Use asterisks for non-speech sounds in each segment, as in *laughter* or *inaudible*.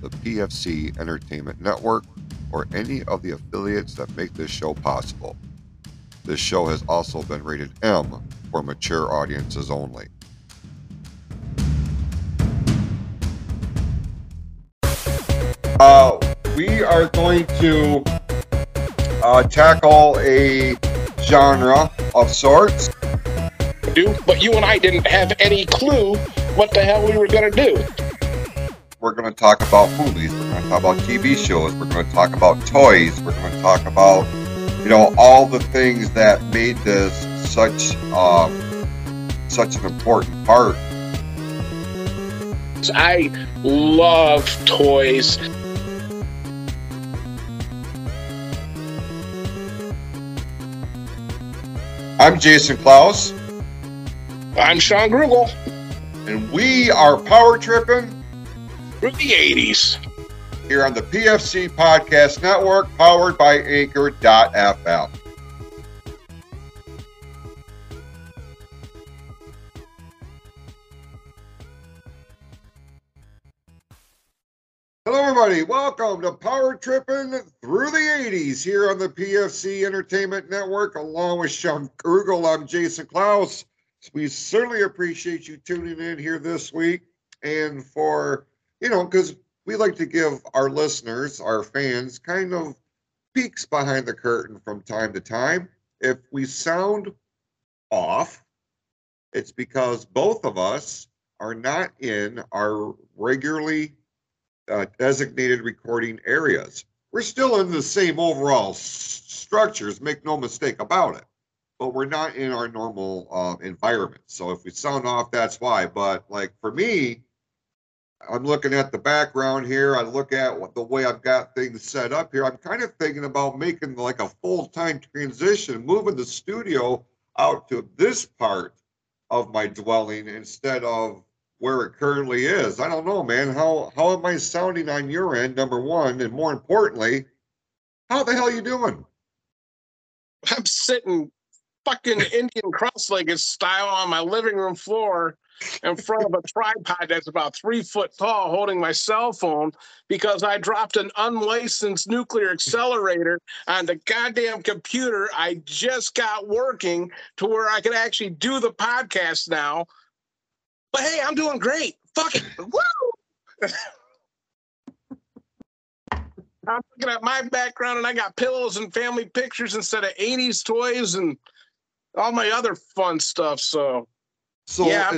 the PFC Entertainment Network or any of the affiliates that make this show possible. This show has also been rated M for mature audiences only. Uh, we are going to uh, tackle a genre of sorts. do, but you and I didn't have any clue what the hell we were going to do. We're going to talk about movies. We're going to talk about TV shows. We're going to talk about toys. We're going to talk about, you know, all the things that made this such um, such an important part. I love toys. I'm Jason Klaus, I'm Shawn Grugel and we are power tripping from the 80s. here on the PFC Podcast Network, powered by Anchor.fm. Hello, everybody. Welcome to Power Tripping Through the 80s here on the PFC Entertainment Network, along with Shawn Krugel. I'm Jason Klaus. We certainly appreciate you tuning in here this week and for, you know, because we like to give our listeners, our fans, kind of peeks behind the curtain from time to time. If we sound off, it's because both of us are not in our regularly uh, designated recording areas. We're still in the same overall s- structures, make no mistake about it, but we're not in our normal uh, environment. So if we sound off, that's why. But like for me, I'm looking at the background here. I look at what the way I've got things set up here. I'm kind of thinking about making like a full time transition, moving the studio out to this part of my dwelling instead of where it currently is. I don't know, man. How how am I sounding on your end? Number one, and more importantly, how the hell are you doing? I'm sitting fucking Indian cross-legged style on my living room floor in front of a tripod that's about three foot tall holding my cell phone because I dropped an unlicensed nuclear accelerator on the goddamn computer I just got working to where I could actually do the podcast now. But hey, I'm doing great. Fuck it. Woo! *laughs* I'm looking at my background and I got pillows and family pictures instead of 80s toys and all my other fun stuff. So So Yeah.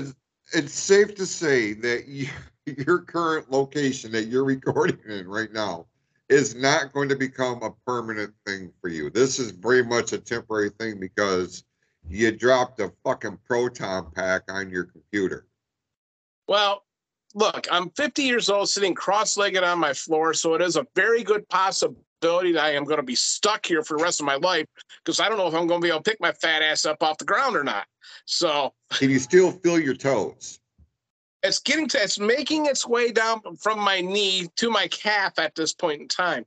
It's safe to say that you, *laughs* your current location that you're recording in right now is not going to become a permanent thing for you. This is very much a temporary thing because you dropped a fucking proton pack on your computer. Well, look, I'm 50 years old, sitting cross legged on my floor. So it is a very good possibility that I am going to be stuck here for the rest of my life because I don't know if I'm going to be able to pick my fat ass up off the ground or not. So Can you still feel your toes? it's getting to, it's making its way down from my knee to my calf at this point in time.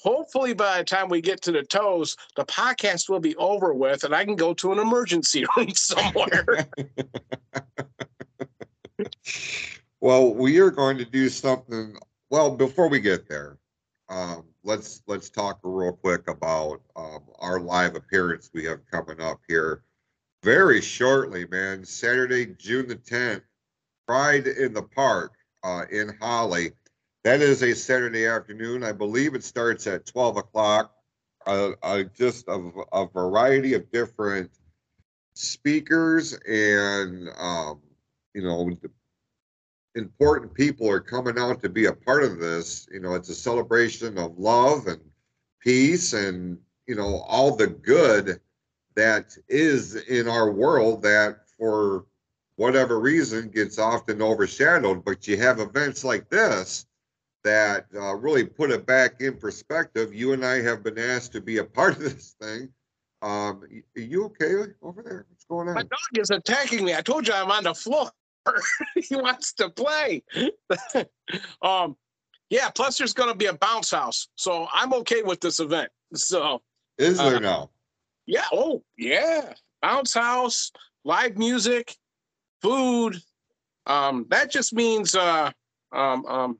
Hopefully, by the time we get to the toes, the podcast will be over with and I can go to an emergency *laughs* room somewhere. *laughs* *laughs* well, we are going to do something. Well, before we get there, um, let's let's talk real quick about um, our live appearance we have coming up here very shortly, man. Saturday, June the tenth, Pride in the Park uh, in Holly. That is a Saturday afternoon. I believe it starts at twelve o'clock. Uh, uh, just a, a variety of different speakers and um, you know important people are coming out to be a part of this. You know, it's a celebration of love and peace and, you know, all the good that is in our world that for whatever reason gets often overshadowed. But you have events like this that uh, really put it back in perspective. You and I have been asked to be a part of this thing. Um, are you okay over there? What's going on? My dog is attacking me. I told you I'm on the floor. *laughs* he wants to play. *laughs* um, yeah. Plus, there's going to be a bounce house, so I'm okay with this event. So, is there uh, now? Yeah. Oh, yeah. Bounce house, live music, food. Um, that just means uh, um, um,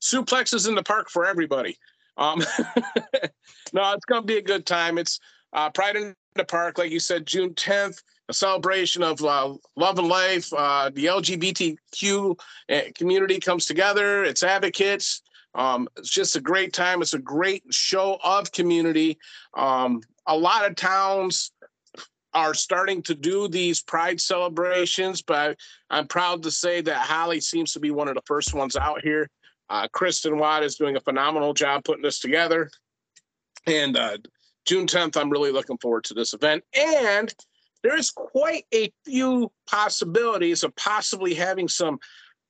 suplexes in the park for everybody. Um, *laughs* no, it's going to be a good time. It's uh, Pride in the Park, like you said, June 10th, a celebration of uh, love and life. Uh, the LGBTQ uh, community comes together, it's advocates. Um, it's just a great time. It's a great show of community. Um, a lot of towns are starting to do these pride celebrations, but I'm proud to say that Holly seems to be one of the first ones out here. Uh, Kristen Watt is doing a phenomenal job putting this together. And uh, June 10th, I'm really looking forward to this event. And there is quite a few possibilities of possibly having some,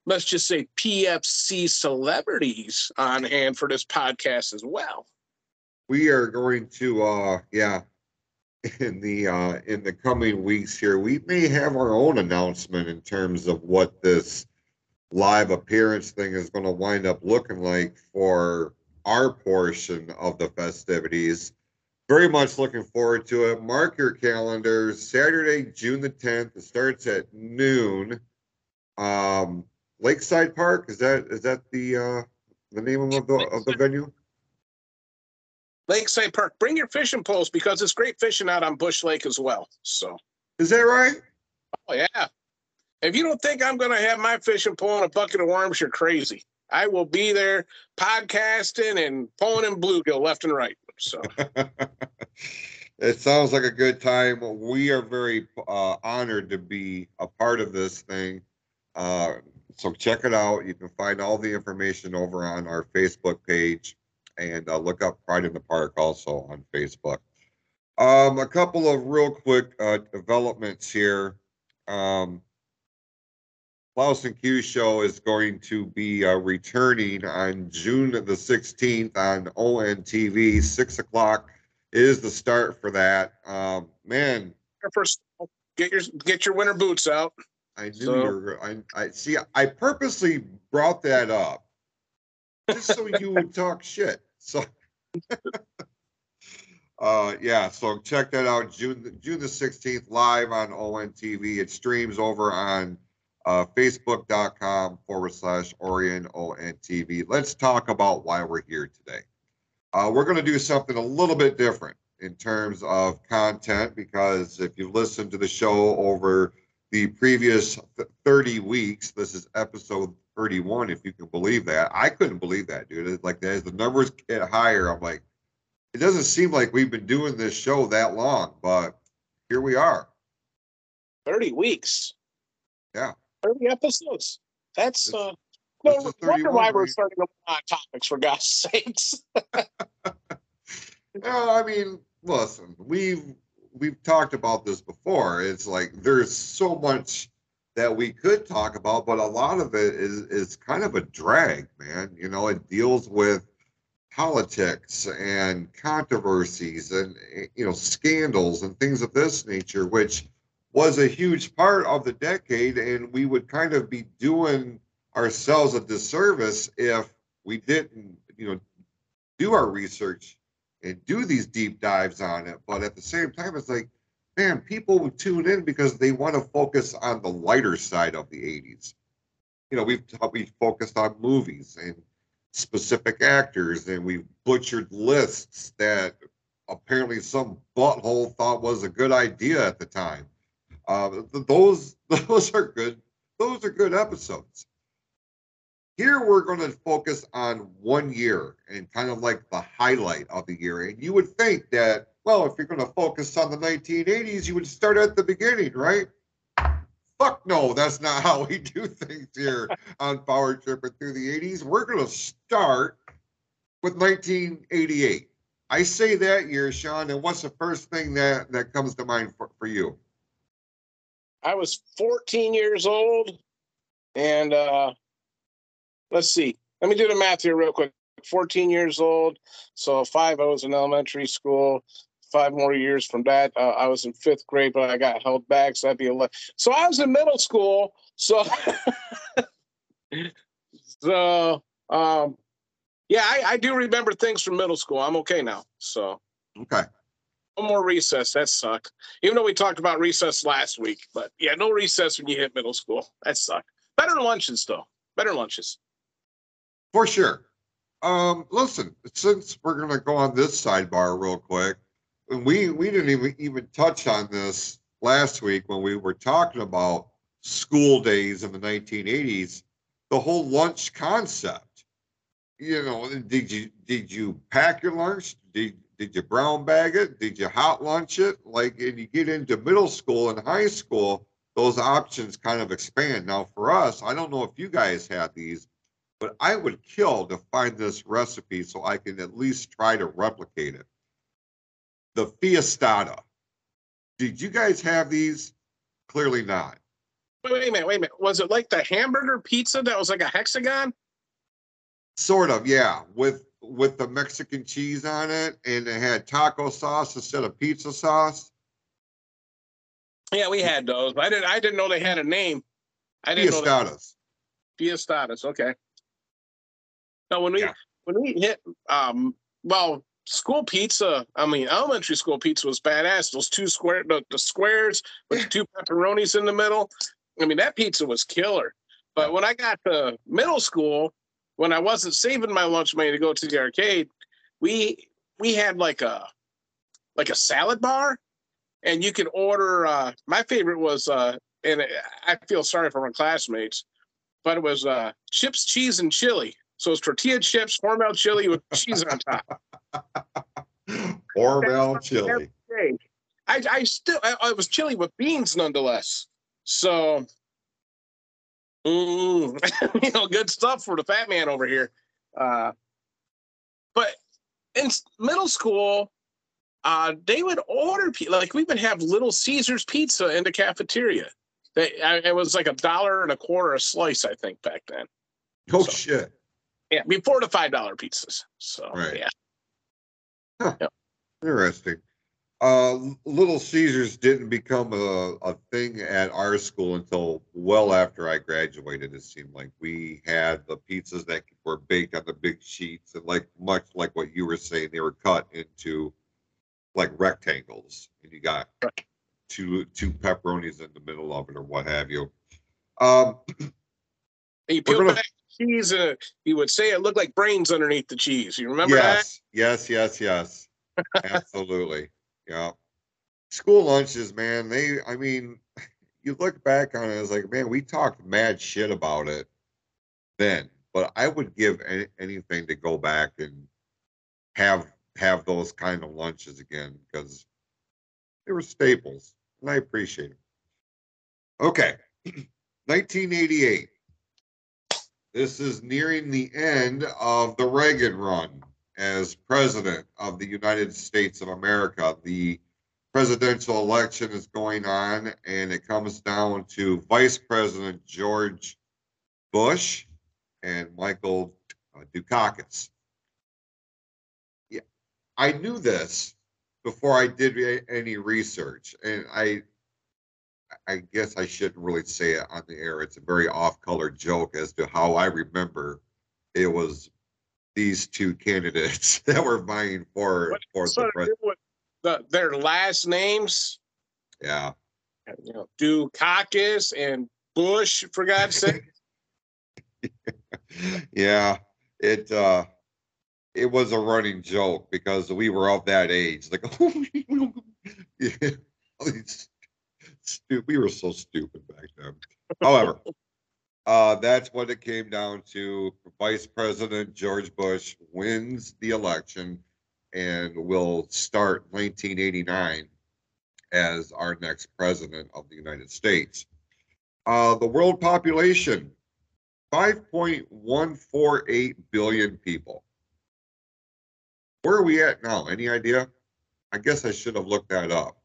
let's just say, PFC celebrities on hand for this podcast as well. We are going to, uh, yeah, *laughs* in the uh, in the coming weeks here, we may have our own announcement in terms of what this live appearance thing is going to wind up looking like for our portion of the festivities. Very much looking forward to it. Mark your calendars. Saturday, June the 10th. It starts at noon. Um, Lakeside Park is that is that the uh, the name of the of the venue? Lakeside Park. Bring your fishing poles because it's great fishing out on Bush Lake as well. So is that right? Oh yeah. If you don't think I'm going to have my fishing pole and a bucket of worms, you're crazy. I will be there podcasting and pulling in bluegill left and right. So *laughs* it sounds like a good time. We are very uh, honored to be a part of this thing. Uh, so check it out. You can find all the information over on our Facebook page and uh, look up Pride in the Park also on Facebook. Um, a couple of real quick uh, developments here. Um, Klaus and Q show is going to be uh, returning on June the 16th on ONTV. Six o'clock is the start for that. Um, man, first get your get your winter boots out. I knew so. you were. I, I see. I purposely brought that up just so you would talk shit. So, *laughs* uh, yeah. So check that out. June June the 16th live on ONTV. It streams over on uh, facebook.com forward slash Orion ONTV. Let's talk about why we're here today. Uh, we're going to do something a little bit different in terms of content because if you listen to the show over the previous 30 weeks, this is episode 31, if you can believe that. I couldn't believe that, dude. It's like as the numbers get higher, I'm like, it doesn't seem like we've been doing this show that long, but here we are. 30 weeks. Yeah. 30 episodes. That's uh no wonder why we're starting on topics for God's sakes. *laughs* well, I mean, listen, we've we've talked about this before. It's like there's so much that we could talk about, but a lot of it is is kind of a drag, man. You know, it deals with politics and controversies and you know scandals and things of this nature, which was a huge part of the decade, and we would kind of be doing ourselves a disservice if we didn't, you know, do our research and do these deep dives on it. But at the same time, it's like, man, people would tune in because they want to focus on the lighter side of the 80s. You know, we've we focused on movies and specific actors, and we've butchered lists that apparently some butthole thought was a good idea at the time. Uh, those *laughs* those are good. Those are good episodes. Here we're going to focus on one year and kind of like the highlight of the year. And you would think that, well, if you're going to focus on the 1980s, you would start at the beginning, right? Fuck no, that's not *laughs* how we do things here *laughs* on Power Tripping through the 80s. We're going to start with 1988. I say that year, Shawn, and what's the first thing that, that comes to mind for, for you? I was 14 years old, and uh, let's see, let me do the math here real quick. 14 years old. So five, I was in elementary school. Five more years from that, uh, I was in fifth grade, but I got held back. So that'd be 11. So I was in middle school. So, *laughs* so, um, yeah, I, I do remember things from middle school. I'm okay now. So, Okay. No more recess. That sucked. Even though we talked about recess last week, but yeah, no recess when you hit middle school. That sucked. Better lunches though. Better lunches. For sure. Um, listen, since we're gonna go on this sidebar real quick, we we didn't even even touch on this last week when we were talking about school days in the 1980s, the whole lunch concept. You know, did you did you pack your lunch? Did did you brown bag it? Did you hot lunch it? Like, and you get into middle school and high school, those options kind of expand. Now, for us, I don't know if you guys had these, but I would kill to find this recipe so I can at least try to replicate it. The Fiestada. Did you guys have these? Clearly not. Wait, wait a minute. Wait a minute. Was it like the hamburger pizza that was like a hexagon? Sort of, yeah, with with the Mexican cheese on it, and it had taco sauce instead of pizza sauce. Yeah, we had those. I didn't. I didn't know they had a name. I didn't know. That. Fiestadas. Fiestadas. Okay. No, when we Yeah. when we hit um well school pizza, I mean elementary school pizza was badass. Those two square the, the squares with two pepperonis in the middle. I mean that pizza was killer. But when I got to middle school, when I wasn't saving my lunch money to go to the arcade, we we had like a like a salad bar, and you could order. Uh, my favorite was, uh, and I feel sorry for my classmates, but it was uh, chips, cheese, and chili. So it's tortilla chips, Hormel chili with cheese on top. *laughs* Orville chili. I, I still, I, I was chili with beans nonetheless. So, mm, *laughs* you know, good stuff for the fat man over here. Uh, but in middle school, uh, they would order like we would have Little Caesars pizza in the cafeteria. They, I, it was like a dollar and a quarter a slice, I think, back then. Oh So- shit. Yeah, before the five dollar pizzas. So Right. yeah, Interesting. Uh, Little Caesars didn't become a, a thing at our school until well after I graduated. It seemed like we had the pizzas that were baked on the big sheets, and like much like what you were saying, they were cut into like rectangles, and you got Right. two two pepperonis in the middle of it, or what have you. Um, you peel gonna- back the cheese, and you would say it looked like brains underneath the cheese. You remember that? yes, yes, yes, yes. Absolutely. Yeah. School lunches, man, they I mean, *laughs* you look back on it, it's like, man, we talked mad shit about it then, but I would give any, anything to go back and have have those kind of lunches again because they were staples, and I appreciate it. Okay. *clears throat* 1988. This is nearing the end of the Reagan run as president of the United States of America. The presidential election is going on, and it comes down to Vice President George Bush and Michael uh, Dukakis. Yeah, I knew this before I did any research, and I. I guess I shouldn't really say it on the air. It's a very off-color joke as to how I remember it was these two candidates *laughs* that were vying for What- for the president. the, their last names, Yeah, you know, Dukakis and Bush, for God's sake. *laughs* yeah. It uh, it was a running joke because we were of that age. Like, yeah, *laughs* we were so stupid back then. However, uh, that's what it came down to. Vice President George Bush wins the election and will start 1989 as our next president of the United States. Uh, the world population 5.148 billion people. Where are we at now? Any idea? I guess I should have looked that up.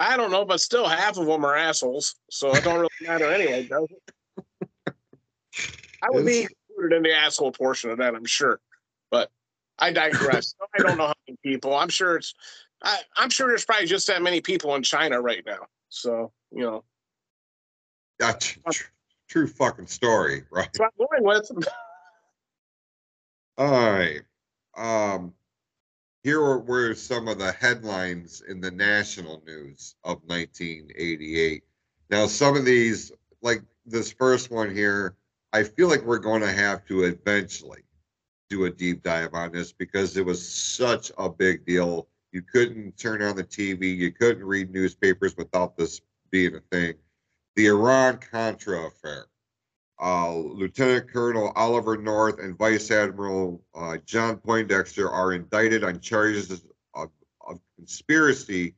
I don't know, but still half of them are assholes. So it don't really matter anyway, does it? I would be included in the asshole portion of that, I'm sure. But I digress. *laughs* I don't know how many people. I'm sure it's. I, I'm sure there's probably just that many people in China right now. So you know, That's tr- true fucking story, right? that's what I'm going with. *laughs* All right. Um, here were some of the headlines in the national news of 1988. Now, some of these, like this first one here, I feel like we're going to have to eventually do a deep dive on this because it was such a big deal. You couldn't turn on the TV, you couldn't read newspapers without this being a thing. The Iran Contra affair uh, Lieutenant Colonel Oliver North and Vice Admiral uh, John Poindexter are indicted on charges of, of conspiracy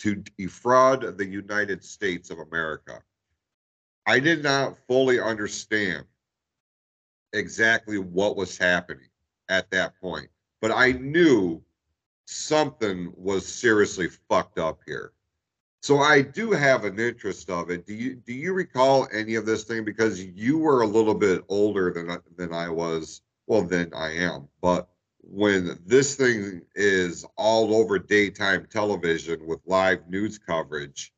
to defraud the United States of America. I did not fully understand exactly what was happening at that point, but I knew something was seriously fucked up here. So I do have an interest of it. Do you do you recall any of this thing because you were a little bit older than than I was, well than I am, but when this thing is all over daytime television with live news coverage,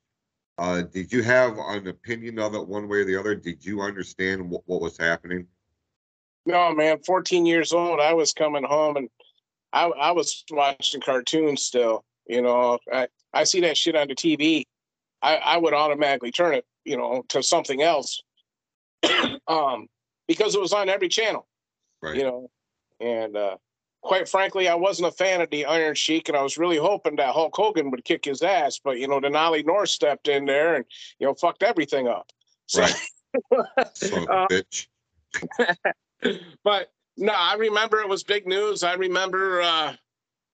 uh, did you have an opinion of it one way or the other? Did you understand what, what was happening? No, man, 14 years old. I was coming home and I, I was watching cartoons still. You know, I, I see that shit on the TV. I, I would automatically turn it, you know, to something else. *clears throat* um, because it was on every channel, Right. you know. And uh, quite frankly, I wasn't a fan of the Iron Sheik, and I was really hoping that Hulk Hogan would kick his ass. But you know, then Ollie North stepped in there and you know fucked everything up. So, Right. *laughs* Son Uh, bitch. *laughs* but no, I remember it was big news. I remember uh,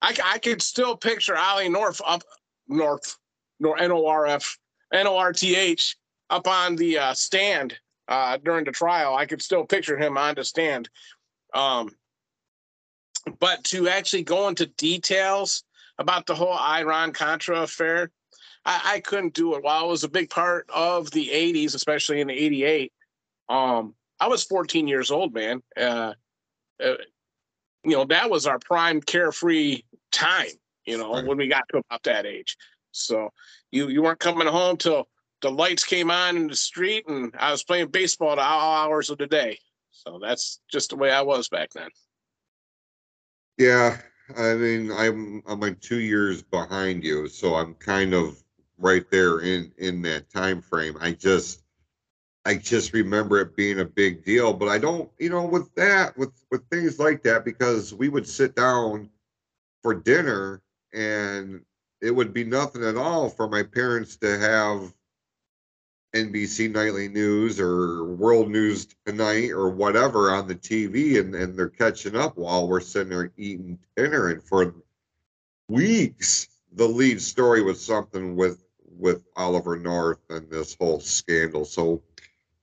I, I could still picture Ollie North up North, nor N O R F N O R T H up on the uh, stand uh, during the trial. I could still picture him on the stand. Um, but to actually go into details about the whole Iran Contra affair, I, I couldn't do it. While it was a big part of the 80s, especially in the 88, um, I was 14 years old, man. Uh, uh, you know, that was our prime carefree time, you know, Right. when we got to about that age. So you you weren't coming home till the lights came on in the street and I was playing baseball at all hours of the day. So that's just the way I was back then. Yeah, I mean, I'm I'm like two years behind you, so I'm kind of right there in in that time frame. I just I just remember it being a big deal, but I don't, you know, with that, with with things like that, because we would sit down for dinner and it would be nothing at all for my parents to have NBC Nightly News or World News Tonight or whatever on the TV, and, and they're catching up while we're sitting there eating dinner. And for weeks, the lead story was something with with Oliver North and this whole scandal. So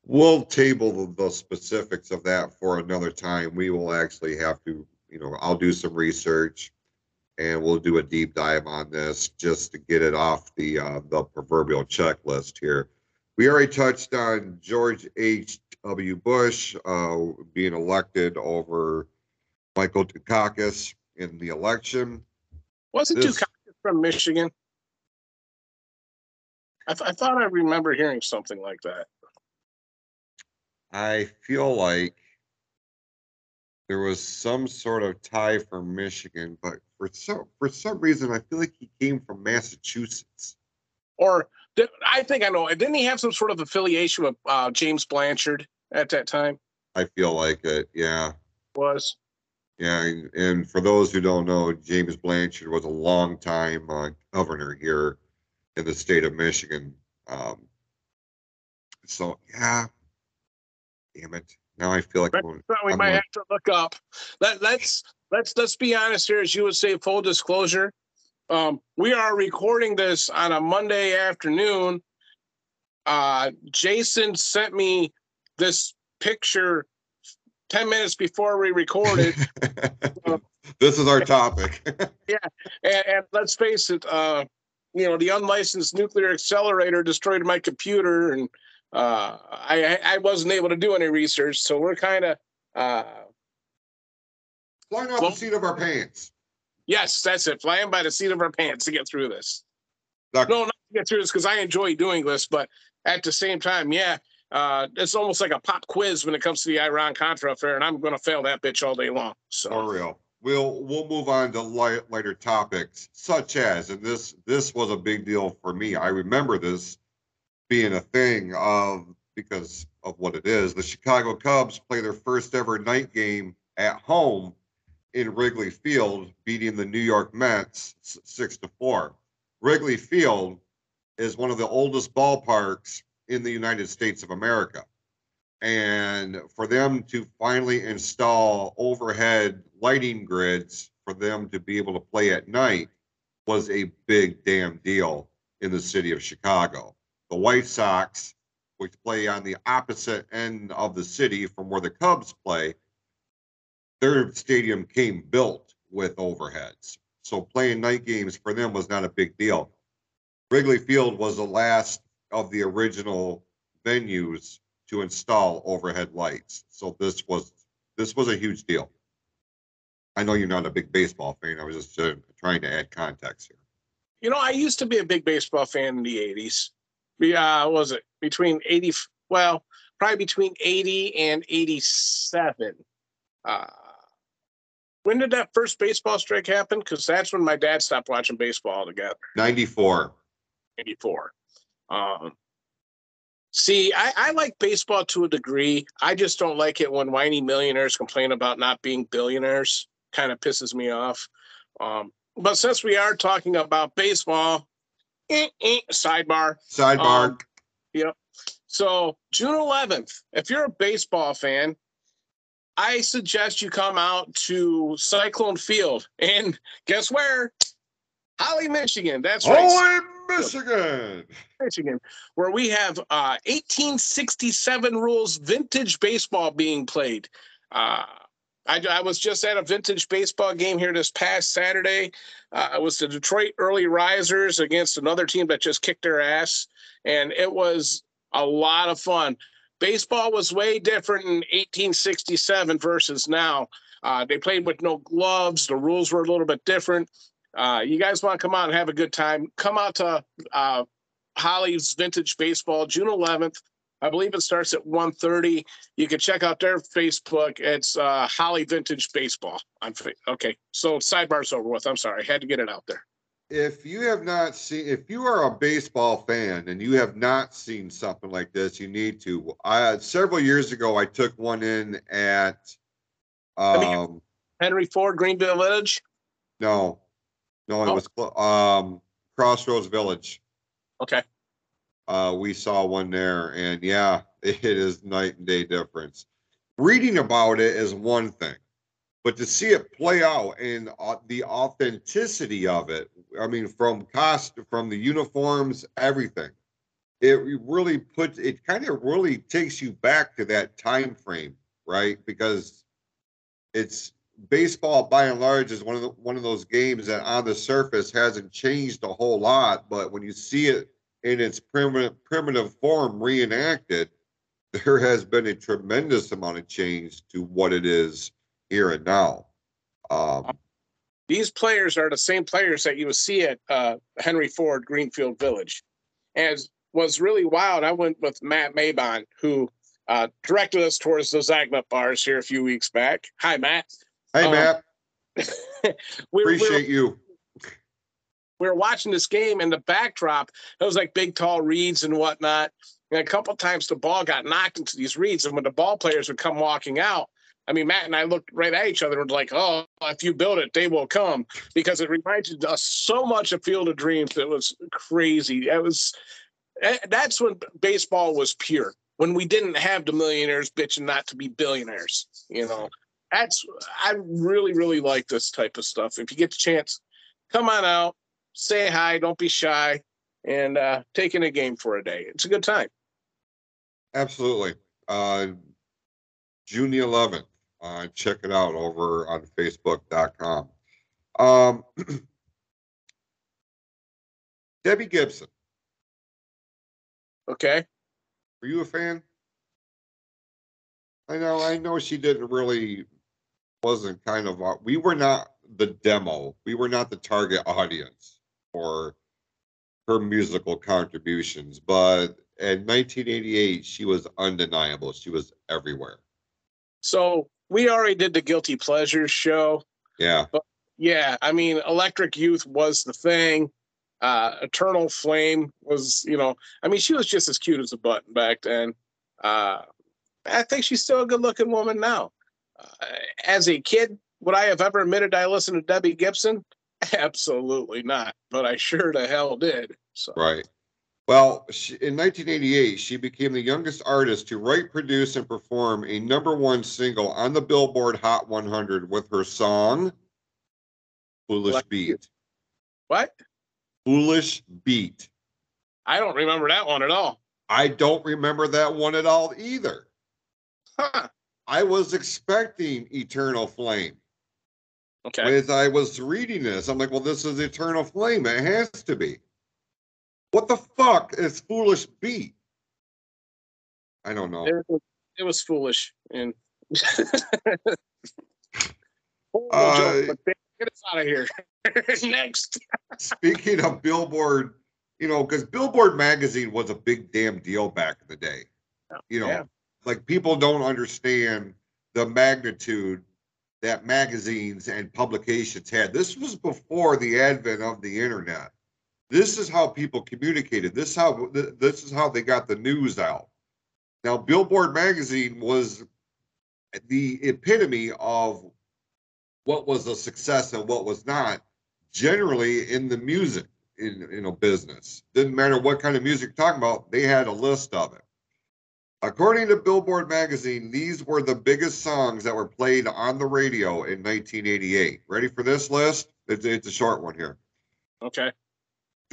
we'll table the, specifics of that for another time. We will actually have to, you know, I'll do some research and we'll do a deep dive on this just to get it off the uh, the proverbial checklist here. We already touched on George H. W. Bush uh, being elected over Michael Dukakis in the election. Wasn't This- Dukakis from Michigan? I, th- I thought I remember hearing something like that. I feel like there was some sort of tie for Michigan, but for some for some reason, I feel like he came from Massachusetts. Or did, I think I know. Didn't he have some sort of affiliation with uh, James Blanchard at that time? I feel like it. Yeah, Was yeah. And, and for those who don't know, James Blanchard was a long time uh, governor here in the state of Michigan. Um, so yeah, damn it. Now I feel like we I'm might gonna- have to look up. Let, let's let's let's be honest here, as you would say, full disclosure. Um, we are recording this on a Monday afternoon. Uh, Jason sent me this picture ten minutes before we recorded, *laughs* this is our topic. *laughs* and, and let's face it, uh, you know, the unlicensed nuclear accelerator destroyed my computer, and uh, I I wasn't able to do any research. So we're kind of Uh, Flying off Well- the seat of our pants. Yes, that's it. Flying by the seat of our pants to get through this. No, not to get through this because I enjoy doing this, but at the same time, yeah, uh, it's almost like a pop quiz when it comes to the Iran Contra affair, and I'm going to fail that bitch all day long. So, For real. We'll we'll move on to light, lighter topics, such as, and this this was a big deal for me. I remember this being a thing of because of what it is. The Chicago Cubs play their first ever night game at home in Wrigley Field, beating the New York Mets six to four. Wrigley Field is one of the oldest ballparks in the United States of America. And for them to finally install overhead lighting grids for them to be able to play at night was a big damn deal in the city of Chicago. The White Sox, which play on the opposite end of the city from where the Cubs play, their stadium came built with overheads. So playing night games for them was not a big deal. Wrigley Field was the last of the original venues to install overhead lights. So this was this was a huge deal. I know you're not a big baseball fan. I was just uh, trying to add context here. you know, I used to be a big baseball fan in the 80s. Yeah, was it between 80, well, probably between 80 and 87. Uh, when did that first baseball strike happen? Because that's when my dad stopped watching baseball altogether. 94. 94. Um, see, I, I like baseball to a degree. I just don't like it when whiny millionaires complain about not being billionaires. Kind of pisses me off. Um, but since we are talking about baseball, eh, eh, sidebar. Sidebar. Um, So June 11th, if you're a baseball fan, I suggest you come out to Cyclone Field. And guess where? Holly, Michigan. That's right. Holy Michigan. Michigan, where we have uh, 1867 rules vintage baseball being played. Uh, I, I was just at a vintage baseball game here this past Saturday. Uh, it was the Detroit Early Risers against another team that just kicked their ass, and it was a lot of fun. Baseball was way different in 1867 versus now. Uh, they played with no gloves. The rules were a little bit different. Uh, you guys want to come out and have a good time? Come out to uh, Holly's Vintage Baseball, June 11th. I believe it starts at 1.30. You can check out their Facebook. It's uh, Holly Vintage Baseball. Fa- okay, so sidebar's over with. I'm sorry, I had to get it out there. If you have not seen, if you are a baseball fan and you have not seen something like this, you need to. I, several years ago, I took one in at, um, Henry Ford, Greenfield Village. no, no, it Oh. was, um, Crossroads Village. Okay, Uh, we saw one there, and yeah, *laughs* it is night and day difference. Reading about it is one thing, but to see it play out and uh, the authenticity of it, I mean, from cost, from the uniforms, everything, it really puts it kind of really takes you back to that time frame, right? Because it's baseball by and large is one of the one of those games that on the surface hasn't changed a whole lot, but when you see it in its primitive primitive form reenacted, *laughs* there has been a tremendous amount of change to what it is here and now. Um, these players are the same players that you would see at uh, Henry Ford, Greenfield Village. As was really wild, I went with Matt Maybon, who uh, directed us towards the Zagnut bars here a few weeks back. Hi, Matt. hey, Um, Matt, we, *laughs* we were- appreciate you. we were watching this game and the backdrop, it was like big tall reeds and whatnot. And a couple times the ball got knocked into these reeds. And when the ball players would come walking out, I mean, Matt and I looked right at each other and were like, oh, if you build it, they will come. Because it reminded us so much of Field of Dreams. It was crazy. It was eh, that's when baseball was pure. When we didn't have the millionaires bitching not to be billionaires. You know, that's I really, really like this type of stuff. If you get the chance, come on out say hi, don't be shy, and uh, take in a game for a day. It's a good time. Absolutely. Uh, June the 11th. Uh, check it out over on Facebook.com. Um, *clears throat* Debbie Gibson, Okay. are you a fan? I know, I know she didn't really, wasn't kind of, uh, we were not the demo. We were not the target audience for her musical contributions, but in 1988, she was undeniable. She was everywhere. So we already did the Guilty Pleasures show. Yeah. Yeah, I mean, Electric Youth was the thing. Uh, Eternal Flame was, you know, I mean, she was just as cute as a button back then. Uh, I think she's still a good looking woman now. Uh, as a kid, would I have ever admitted I listened to Debbie Gibson? *laughs* Absolutely not, but I sure the hell did. So. Right. Well, she, in 1988, she became the youngest artist to write, produce, and perform a number one single on the Billboard Hot 100 with her song "Foolish Like- Beat." What? Foolish Beat. I don't remember that one at all. I don't remember that one at all either. Huh. I was expecting Eternal Flame. Okay. As I was reading this, I'm like, well, this is Eternal Flame. It has to be. What the fuck is Foolish Beat? I don't know. It, was- it was foolish and *laughs* Uh, joke, get us out of here. *laughs* Next. Speaking of Billboard, you know, because Billboard magazine was a big damn deal back in the day. You know, Yeah. like people don't understand the magnitude that magazines and publications had. This was before the advent of the internet. This is how people communicated. This how this is how they got the news out. Now, Billboard magazine was the epitome of what was a success and what was not generally in the music in you know business didn't matter what kind of music you're talking about they had a list of it according to billboard magazine these were the biggest songs that were played on the radio in 1988 ready for this list it's, it's a short one here Okay.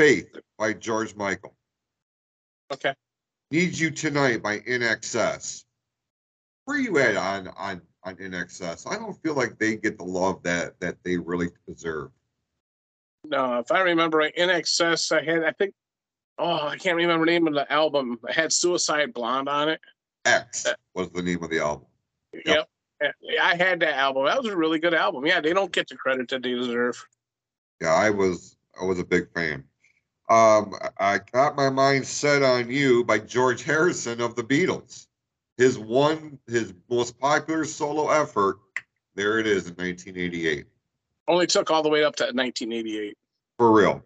Faith by george michael Okay. need you tonight by INXS where you at on on on INXS i don't feel like they get the love that that they really deserve No, if I remember right, INXS, I had I think oh I can't remember the name of the album. I had Suicide Blonde on it. x was the name of the album Yep. I had that album. That was a really good album. Yeah, they don't get the credit that they deserve. Yeah, I was I was a big fan. Um, I got my mind set on you by George Harrison of the Beatles. His one, his most popular solo effort. There it is in 1988. Only took all the way up to 1988. For real.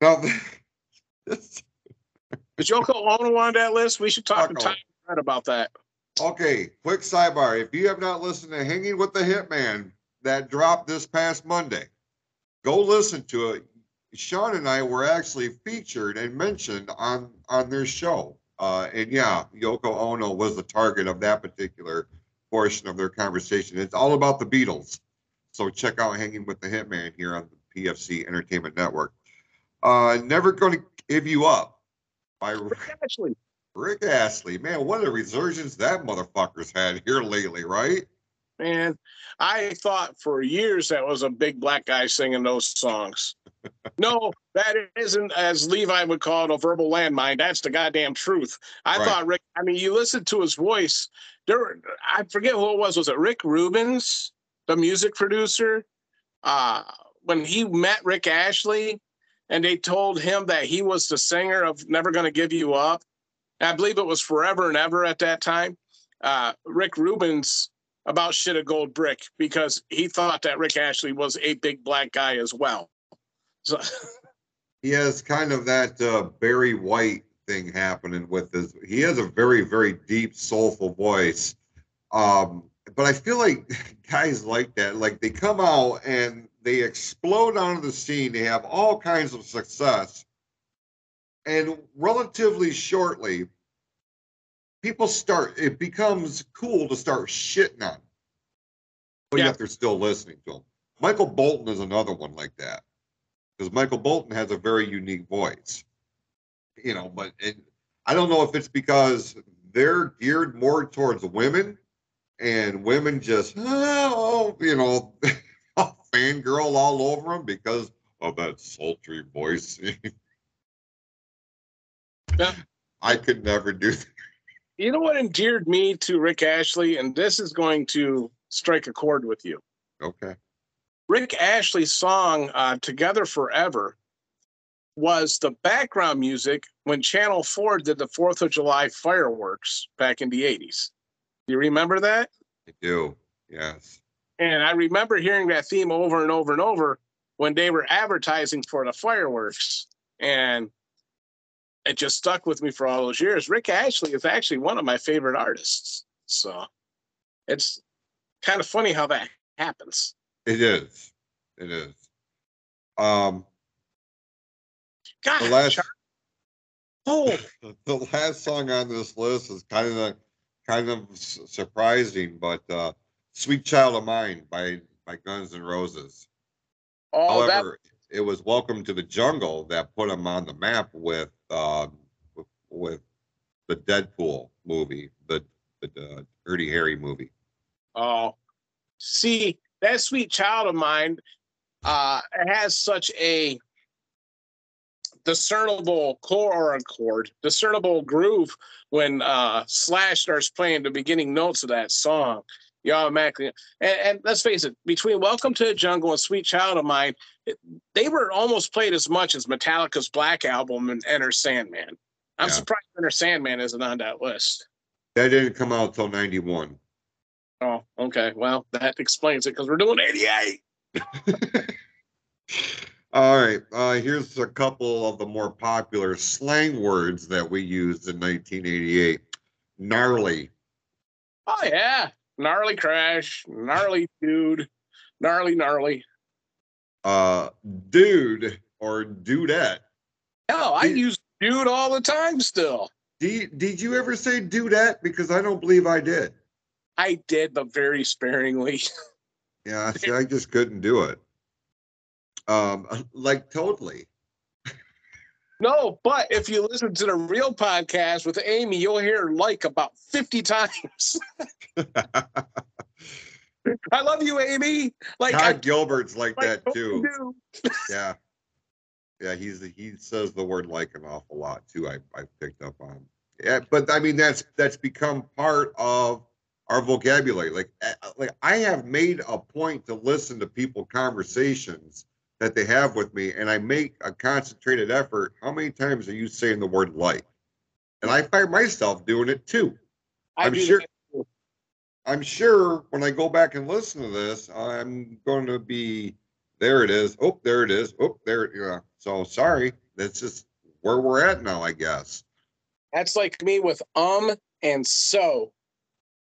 Now, *laughs* Is Yoko Ono on that list? We should talk Yoko. Tom about that. okay, quick sidebar. If you have not listened to Hanging with the Hitman that dropped this past Monday, go listen to it. Shawn and I were actually featured and mentioned on on their show. Uh, and yeah, Yoko Ono was the target of that particular portion of their conversation. It's all about the Beatles. So check out Hanging with the Hitman here on the PFC Entertainment Network. Uh, Never Gonna Give You Up by Actually, Rick Astley. Man, what a resurgence that motherfucker's had here lately, right? Man, I thought for years that was a big black guy singing those songs. *laughs* no, that isn't, as Levi would call it, a verbal landmine. That's the goddamn truth. I Right. thought Rick. I mean, you listen to his voice. There, I forget who it was. Was it Rick Rubens, the music producer? Uh, when he met Rick Ashley, and they told him that he was the singer of "Never Gonna Give You Up." I believe it was "Forever and Ever" at that time. Uh, Rick Rubens about shit a gold brick because he thought that Rick Ashley was a big black guy as well. So *laughs* He has kind of that uh, Barry White thing happening with his. He has a very, very deep, soulful voice. Um, but I feel like *laughs* guys like that, like they come out and they explode onto the scene. They have all kinds of success, and relatively shortly, people start. It becomes cool to start shitting on, them. but Yeah. yet they're still listening to them. Michael Bolton is another one like that because Michael Bolton has a very unique voice. You know, but it, I don't know if it's because they're geared more towards women, and women just oh, you know, *laughs* fangirl all over them because of that sultry voice. *laughs* Yeah. I could never do that. You know what endeared me to Rick Ashley, and this is going to strike a chord with you. Okay. Rick Ashley's song uh, "Together Forever" was the background music when Channel Four did the Fourth of July fireworks back in the '80s. You remember that? I do. Yes. And I remember hearing that theme over and over and over when they were advertising for the fireworks. And it just stuck with me for all those years. Rick Astley is actually one of my favorite artists. So it's kind of funny how that happens. It is. It is. Um God, the last Char- oh, *laughs* the last song on this list is kind of kind of surprising, but uh Sweet Child of Mine by by Guns N' Roses. oh, that However, it was Welcome to the Jungle that put him on the map with with, with the Deadpool movie, the the uh, Dirty Harry movie. Oh, see, that sweet child of mine uh, has such a discernible chord, chord, discernible groove when uh, Slash starts playing the beginning notes of that song. You automatically, and, and let's face it, between Welcome to the Jungle and Sweet Child of Mine, it, they were almost played as much as Metallica's Black Album and Enter Sandman. I'm Yeah. surprised Enter Sandman isn't on that list. That didn't come out till '91. Oh, okay. Well, that explains it because we're doing 88. *laughs* All right, uh, here's a couple of the more popular slang words that we used in 1988. Gnarly, Oh yeah, gnarly crash, gnarly dude, gnarly gnarly. uh, dude or dudette. No, I Dude. use dude all the time still. Did, did you ever say dudette? Because I don't believe I did. I did, but very sparingly. Yeah, *laughs* see, I just couldn't do it. Um, *laughs* like totally. No, but if you listen to the real podcast with Amy, you'll hear like about 50 times. *laughs* I love you, Amy. Like I Todd Gilbert's like like, that too. *laughs* Yeah. Yeah, he's he says the word like an awful lot too. I I picked up on. Yeah, but I mean that's that's become part of our vocabulary. Like uh, like I have made a point to listen to people conversations that they have with me, and I make a concentrated effort. How many times are you saying the word like? And I find myself doing it too. I I'm sure- I'm sure when I go back and listen to this, I'm going to be there. It is. Oh, there it is. Oh, there. Yeah. So sorry. That's just where we're at now, I guess. That's like me with um and so.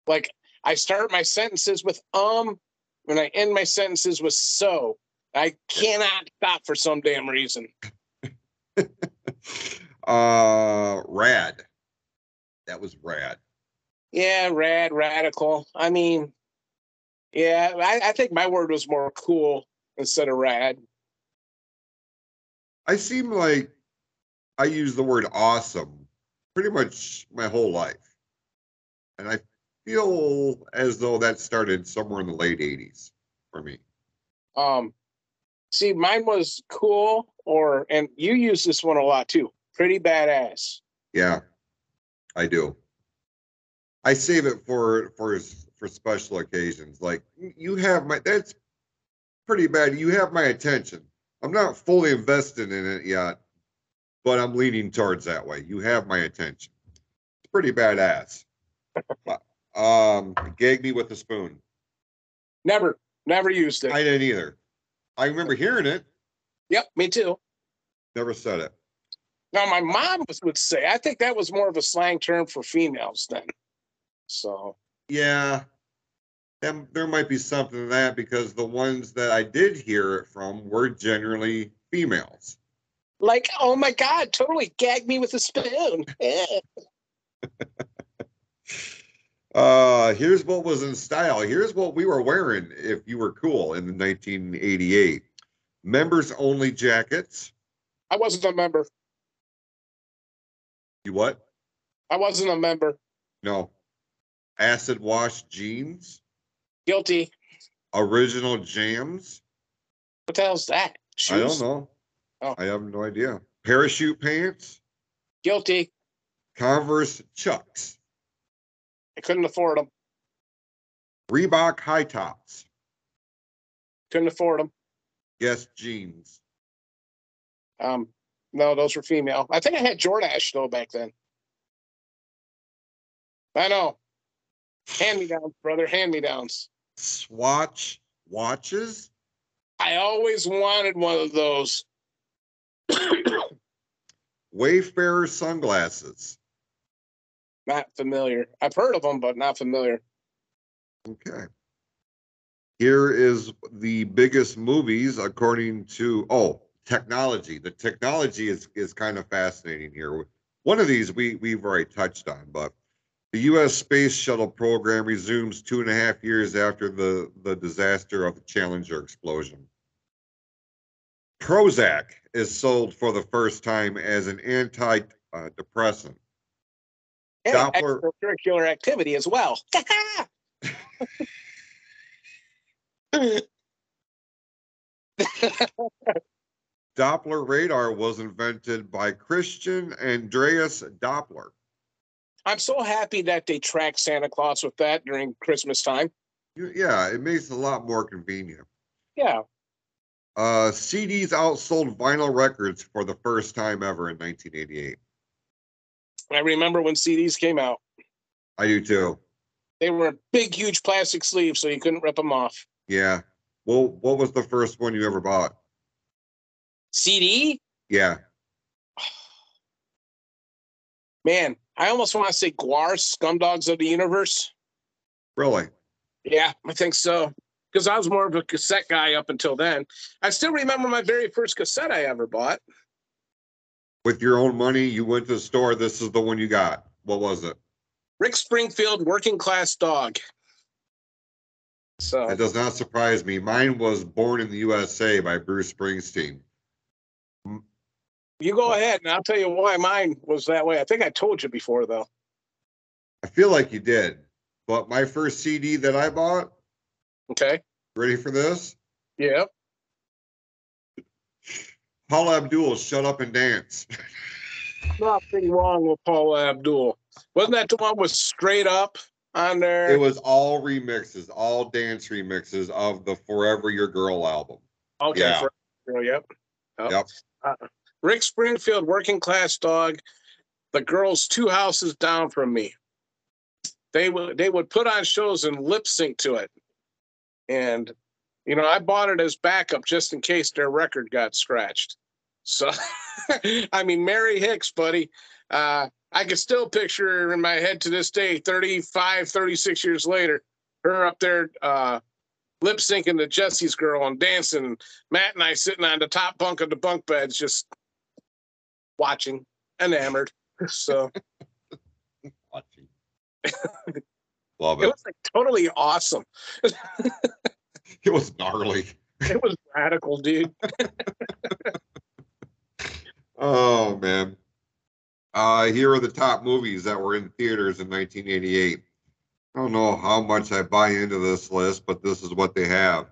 Like I start my sentences with um when I end my sentences with so. I cannot stop for some damn reason. *laughs* uh, rad. That was rad. Yeah, rad, radical. I mean, yeah, I, I think my word was more cool instead of rad. I seem like I use the word awesome pretty much my whole life, and I feel as though that started somewhere in the late '80s for me. Um, see, mine was cool, or and you use this one a lot too. Pretty badass. Yeah, I do. I save it for for for special occasions. Like you have my that's pretty bad. You have my attention. I'm not fully invested in it yet, but I'm leaning towards that way. You have my attention. It's pretty badass. *laughs* um, gag me with a spoon. Never, never used it. I didn't either. I remember hearing it, yep, me too. never said it. Now, my mom was- would say, I think that was more of a slang term for females then. So, Yeah, then there might be something to that because the ones that I did hear it from were generally females. like, oh my God, totally gag me with a spoon. *laughs* *laughs* Uh, here's what was in style. Here's what we were wearing if you were cool in 1988. Members only jackets. I wasn't a member. You what? I wasn't a member. No. Acid wash jeans. Guilty. Original jams. What the hell's that? I don't know. Oh. I have no idea. Parachute pants. Guilty. Converse chucks. I couldn't afford them. Reebok high tops. Couldn't afford them. Guess, jeans. Um, no, those were female. I think I had Jordache though back then. I know. Hand me downs, brother. Hand me downs. Swatch watches. I always wanted one of those. *coughs* Wayfarer sunglasses. Not familiar. I've heard of them, but not familiar. Okay. Here is the biggest movies according to oh technology. The technology is is kind of fascinating here. One of these we we've already touched on, but the U.S. space shuttle program resumes two and a half years after the the disaster of the Challenger explosion. Prozac is sold for the first time as an antidepressant. Uh, Doppler- extracurricular activity as well. *laughs* Doppler radar was invented by Christian Andreas Doppler. I'm so happy that they track Santa Claus with that during Christmas time. Yeah, it makes it a lot more convenient. Yeah. Uh, CDs outsold vinyl records for the first time ever in 1988. I remember when CDs came out. I do too. They were big, huge plastic sleeves, so you couldn't rip them off. Yeah. Well, what was the first one you ever bought? CD? Yeah. Man, I almost want to say Gwar, Scumdogs of the Universe. Really? Yeah, I think so. Because I was more of a cassette guy up until then. I still remember my very first cassette I ever bought. With your own money, you went to the store. This is the one you got. What was it? Rick Springfield, Working Class Dog. So That does not surprise me. Mine was Born in the USA by Bruce Springsteen. Mm. you go ahead, and I'll tell you why mine was that way. I think I told you before, though. I feel like you did. But my first CD that I bought, Okay. ready for this? Yeah. Paula Abdul, Shut Up and Dance. *laughs* Nothing wrong with Paula Abdul. Wasn't that the one with Straight Up on there? It was all remixes, all dance remixes of the Forever Your Girl album. Okay. Yeah. Oh, yep. Oh. Yep. Uh, Rick Springfield, working class dog. The girls two houses down from me. They would they would put on shows and lip sync to it, and you know I bought it as backup just in case their record got scratched. So, *laughs* I mean, Mary Hicks, buddy. Uh, I can still picture her in my head to this day, 35, 36 years later, her up there uh, lip syncing to Jesse's girl and dancing. Matt and I sitting on the top bunk of the bunk beds, just watching, enamored. So *laughs* Watching. *laughs* Love it it. was like totally awesome. *laughs* It was gnarly. It was radical, dude. *laughs* Oh man. Uh here are the top movies that were in theaters in 1988. I don't know how much I buy into this list, but this is what they have.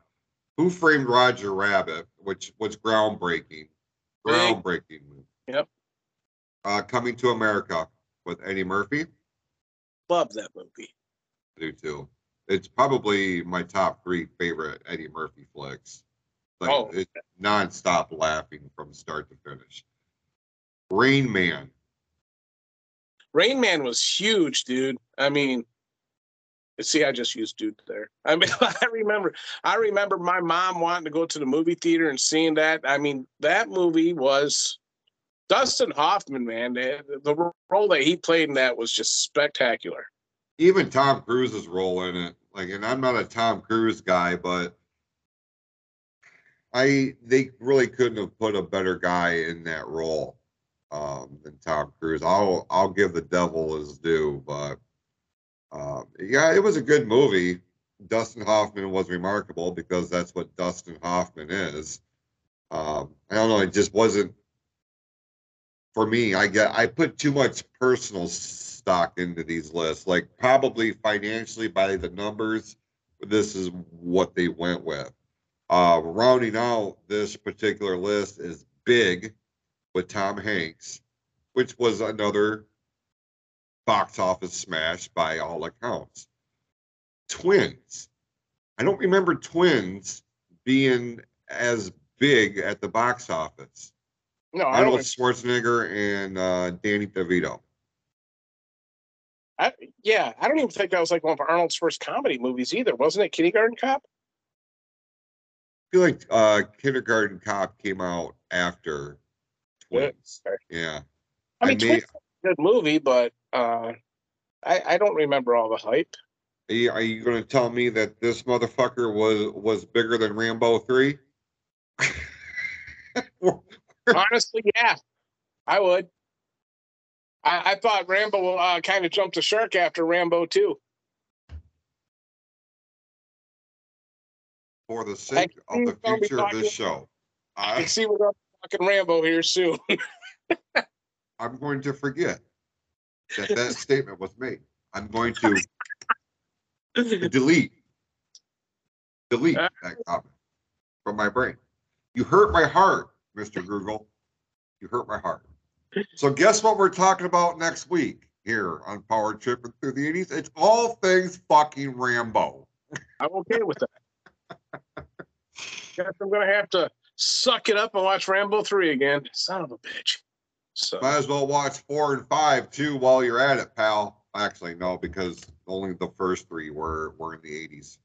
Who Framed Roger Rabbit, which was groundbreaking. Groundbreaking. Yep. Uh Coming to America with Eddie Murphy. Love that movie. I do too. It's probably my top three favorite Eddie Murphy flicks. Like Oh. it's nonstop laughing from start to finish. Rain Man. Rain Man was huge, dude. I mean, see, I just used dude there. I mean, *laughs* I remember, I remember my mom wanting to go to the movie theater and seeing that. I mean, that movie was Dustin Hoffman, man. The, the role that he played in that was just spectacular. Even Tom Cruise's role in it. Like, and I'm not a Tom Cruise guy, but I they really couldn't have put a better guy in that role um, than Tom Cruise. I'll I'll give the devil his due, but uh, yeah, it was a good movie. Dustin Hoffman was remarkable because that's what Dustin Hoffman is. Um, I don't know, it just wasn't for me. I get I put too much personal stock into these lists. Like probably financially by the numbers, this is what they went with. Uh, rounding out this particular list is Big with Tom Hanks, which was another box office smash by all accounts. Twins. I don't remember Twins being as big at the box office. No, I Arnold. Schwarzenegger and uh, Danny DeVito. I, yeah, I don't even think that was like one of Arnold's first comedy movies either, wasn't it? Kindergarten Cop. I feel like uh, Kindergarten Cop came out after Twins. Yeah. I mean, I may- Twins is a good movie, but uh, I, I don't remember all the hype. Are you, are you going to tell me that this motherfucker was was bigger than Rambo three? *laughs* Honestly, yeah, I would. I, I thought Rambo uh, kind of jumped the shark after Rambo too. For the sake of the future of this show, I I, see we're fucking Rambo here soon. *laughs* I'm going to forget that that statement was made. I'm going to *laughs* delete delete Uh. that comment from my brain. You hurt my heart, Mr. Google. You hurt my heart. So guess what we're talking about next week here on Power Tripping Through the 80s? It's all things fucking Rambo. I'm okay with that. Guess I'm going to have to suck it up and watch Rambo 3 again. Son of a bitch. So, Might as well watch four and five too while you're at it, pal. Actually, no, because only the first three were were in the 80s.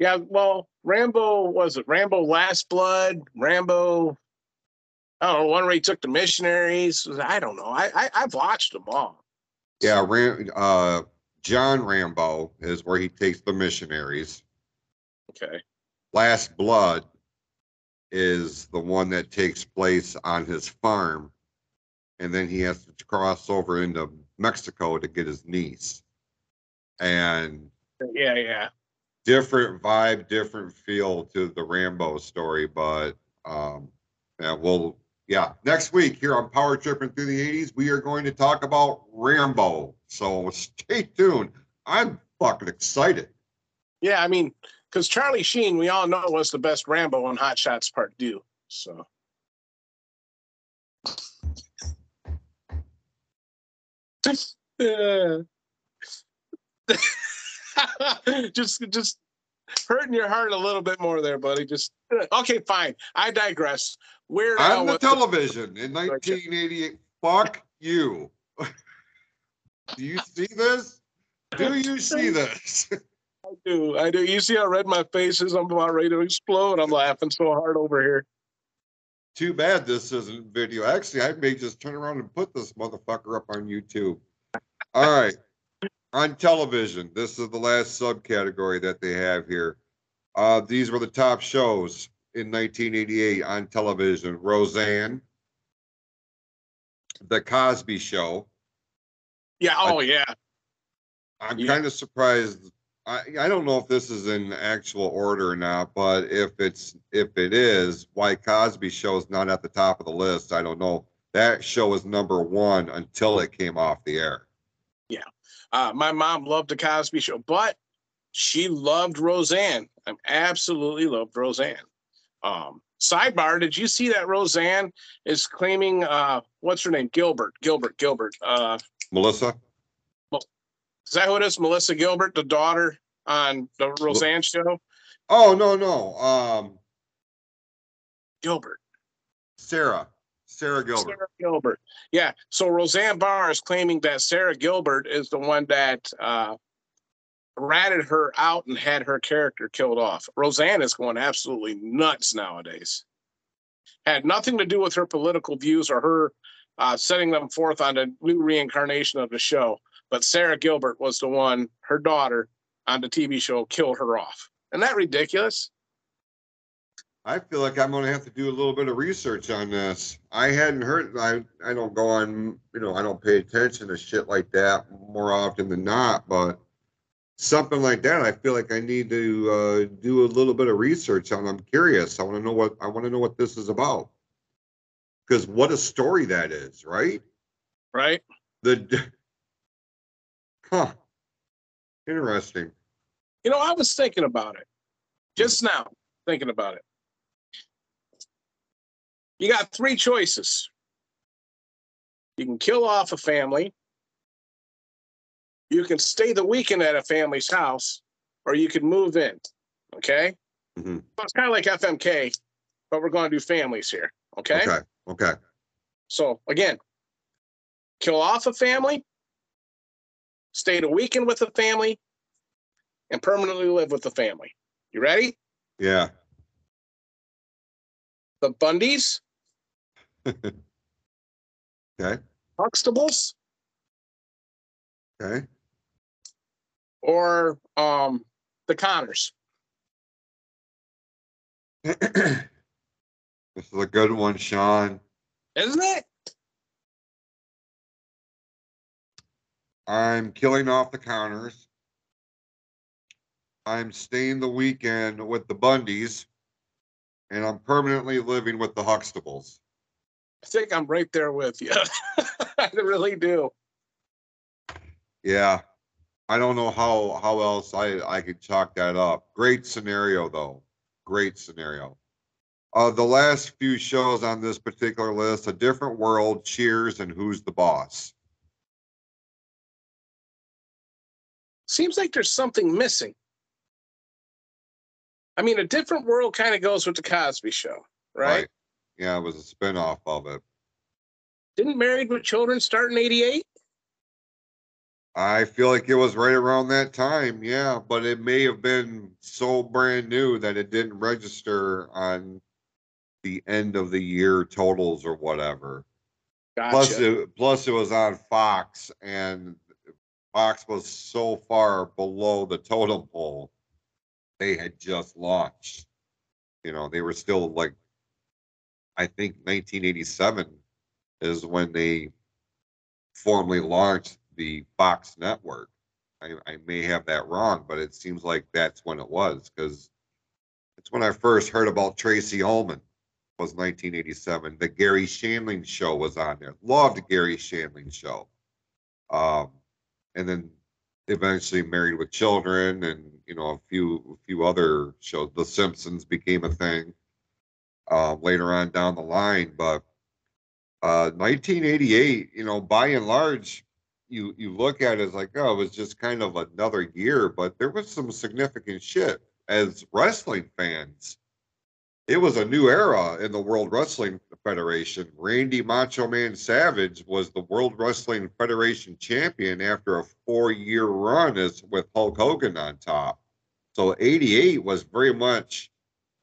yeah, well, Rambo was it Rambo Last Blood? Rambo, I don't know, one where he took the missionaries. I don't know. I, I I've watched them all. Yeah, Ram, uh, John Rambo is where he takes the missionaries. Okay. Last Blood is the one that takes place on his farm, and then he has to cross over into Mexico to get his niece. And Yeah, yeah. different vibe, different feel to the Rambo story, but um, yeah, we'll yeah. Next week here on Power Tripping Through the '80s, we are going to talk about Rambo. So stay tuned. I'm fucking excited. Yeah, I mean, because Charlie Sheen, we all know was the best Rambo on Hot Shots Part Two. So. Yeah. *laughs* just, just hurting your heart a little bit more there, buddy. Just okay, fine. I digress. Weird Al On the with television in 1988. Fuck you. Do you see this? Do you see this? I do. I do. You see how red my face is? I'm about ready to explode. I'm laughing so hard over here. Too bad this isn't video. Actually, I may just turn around and put this motherfucker up on YouTube. All right. On television, this is the last subcategory that they have here. Uh, these were the top shows in 1988 on television Roseanne, The Cosby Show. Yeah. Oh, yeah. I'm Yeah. kind of surprised. I, I don't know if this is in actual order or not, but if it's if it is, why Cosby Show is not at the top of the list, I don't know. That show was number one until it came off the air. Yeah, uh, my mom loved the Cosby Show, but she loved Roseanne. I absolutely loved Roseanne. Um, sidebar: Did you see that Roseanne is claiming uh, what's her name? Gilbert. Gilbert. Gilbert. Uh, Melissa, is that who it is? Melissa Gilbert, the daughter on the Roseanne show. oh no no, um, Gilbert. Sara, Sara Gilbert. Sara Gilbert. Yeah. So Roseanne Barr is claiming that Sara Gilbert is the one that uh, ratted her out and had her character killed off. Roseanne is going absolutely nuts nowadays. Had nothing to do with her political views or her uh, setting them forth on a new reincarnation of the show. But Sara Gilbert was the one, her daughter on the TV show, killed her off. Isn't that ridiculous? I feel like I'm gonna have to do a little bit of research on this. I hadn't heard. I I don't go on. You know, I don't pay attention to shit like that more often than not. But something like that, I feel like I need to uh, do a little bit of research on. I'm curious. I want to know what I want to know what this is about. Because what a story that is, right? Right? The huh. Interesting. You know, I was thinking about it just now, thinking about it. You got three choices. You can kill off a family, you can stay the weekend at a family's house, or you can move in. Okay. Mhm. So it's kind of like FMK, but we're going to do families here. Okay? Okay. Okay. So again, kill off a family, stay the weekend with a family, and permanently live with the family. You ready? Yeah. The Bundys, *laughs* Okay. Huxtables, Okay. Or um the Connors. *clears throat* this is a good one, Shawn. Isn't it? I'm killing off the Connors. I'm staying the weekend with the Bundys. And I'm permanently living with the Huxtables. I think I'm right there with you. *laughs* I really do. Yeah. I don't know how how else I I could chalk that up. Great scenario though. Great scenario. Uh the last few shows on this particular list, A Different World, Cheers, and Who's the Boss. Seems like there's something missing. I mean, a different world kind of goes with the Cosby Show, right? Yeah, it was a spinoff of it. Didn't Married with Children start in '88? I feel like it was right around that time, yeah, but it may have been so brand new that it didn't register on the end of the year totals or whatever. Gotcha. Plus, it, plus it was on Fox, and Fox was so far below the totem pole. They had just launched. You know, they were still like, I think 1987 is when they formally launched the Fox network. I, I may have that wrong, but it seems like that's when it was because it's when I first heard about Tracey Ullman was 1987. The Garry Shandling show was on there. Loved Garry Shandling show. Um, and then eventually Married with Children and you know a few a few other shows. The Simpsons became a thing uh, later on down the line, but uh, 1988, you know, by and large, you you look at it as like, oh, it was just kind of another year, but there was some significant shit as wrestling fans. It was a new era in the World Wrestling Federation. Randy Macho Man Savage was the World Wrestling Federation champion after a four-year run as with Hulk Hogan on top. So 88 was very much,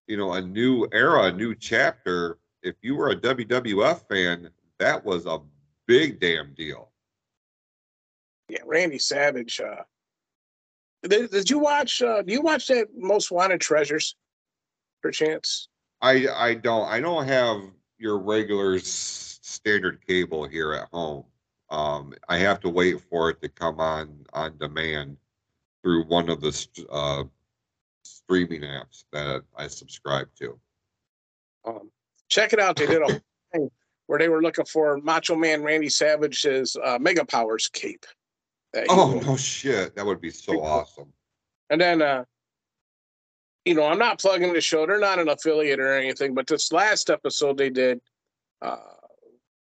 you know, a new era, a new chapter. If you were a WWF fan, that was a big damn deal. Yeah, Randy Savage. Uh, did, did you watch? Uh, do you watch that Most Wanted Treasures? Perchance. I I don't I don't have your regular s- standard cable here at home. Um, I have to wait for it to come on on demand through one of the uh, streaming apps that I subscribe to. Um, check it out. They did a *laughs* thing where they were looking for Macho Man Randy Savage's uh, Mega Powers cape. Oh no shit, that would be so awesome. And then, uh, you know, I'm not plugging the show. They're not an affiliate or anything, but this last episode they did, uh,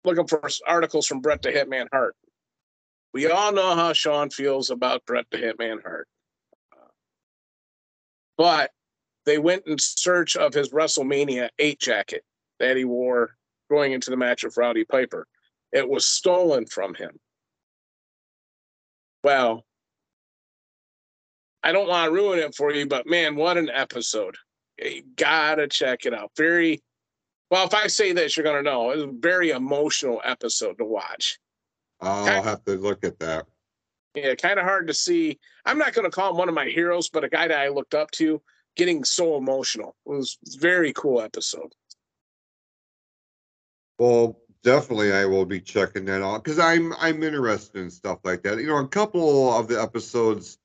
looking for articles from Bret the Hitman Hart. We all know how Shawn feels about Bret the Hitman Hart. Uh, but they went in search of his WrestleMania 8 jacket that he wore going into the match with Rowdy Piper. It was stolen from him. Well, I don't want to ruin it for you, but man, what an episode. You gotta check it out. Very well, if I say this, you're gonna know. It was a very emotional episode to watch. I'll Okay. have to look at that. Yeah, kind of hard to see. I'm not gonna call him one of my heroes, but a guy that I looked up to getting so emotional. It was a very cool episode. Well, definitely I will be checking that out because I'm I'm interested in stuff like that. You know, a couple of the episodes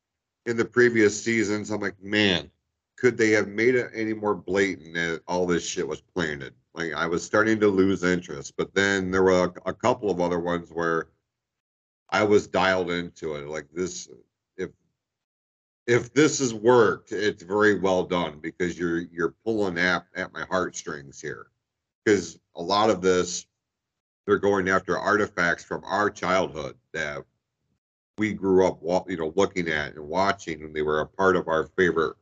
in the previous seasons, I'm like, man, could they have made it any more blatant that all this shit was planted? Like I was starting to lose interest, but then there were a, a couple of other ones where I was dialed into it. Like this, if if this has worked, it's very well done because you're you're pulling at at my heartstrings here because a lot of this they're going after artifacts from our childhood that we grew up, you know, looking at and watching, and they were a part of our favorite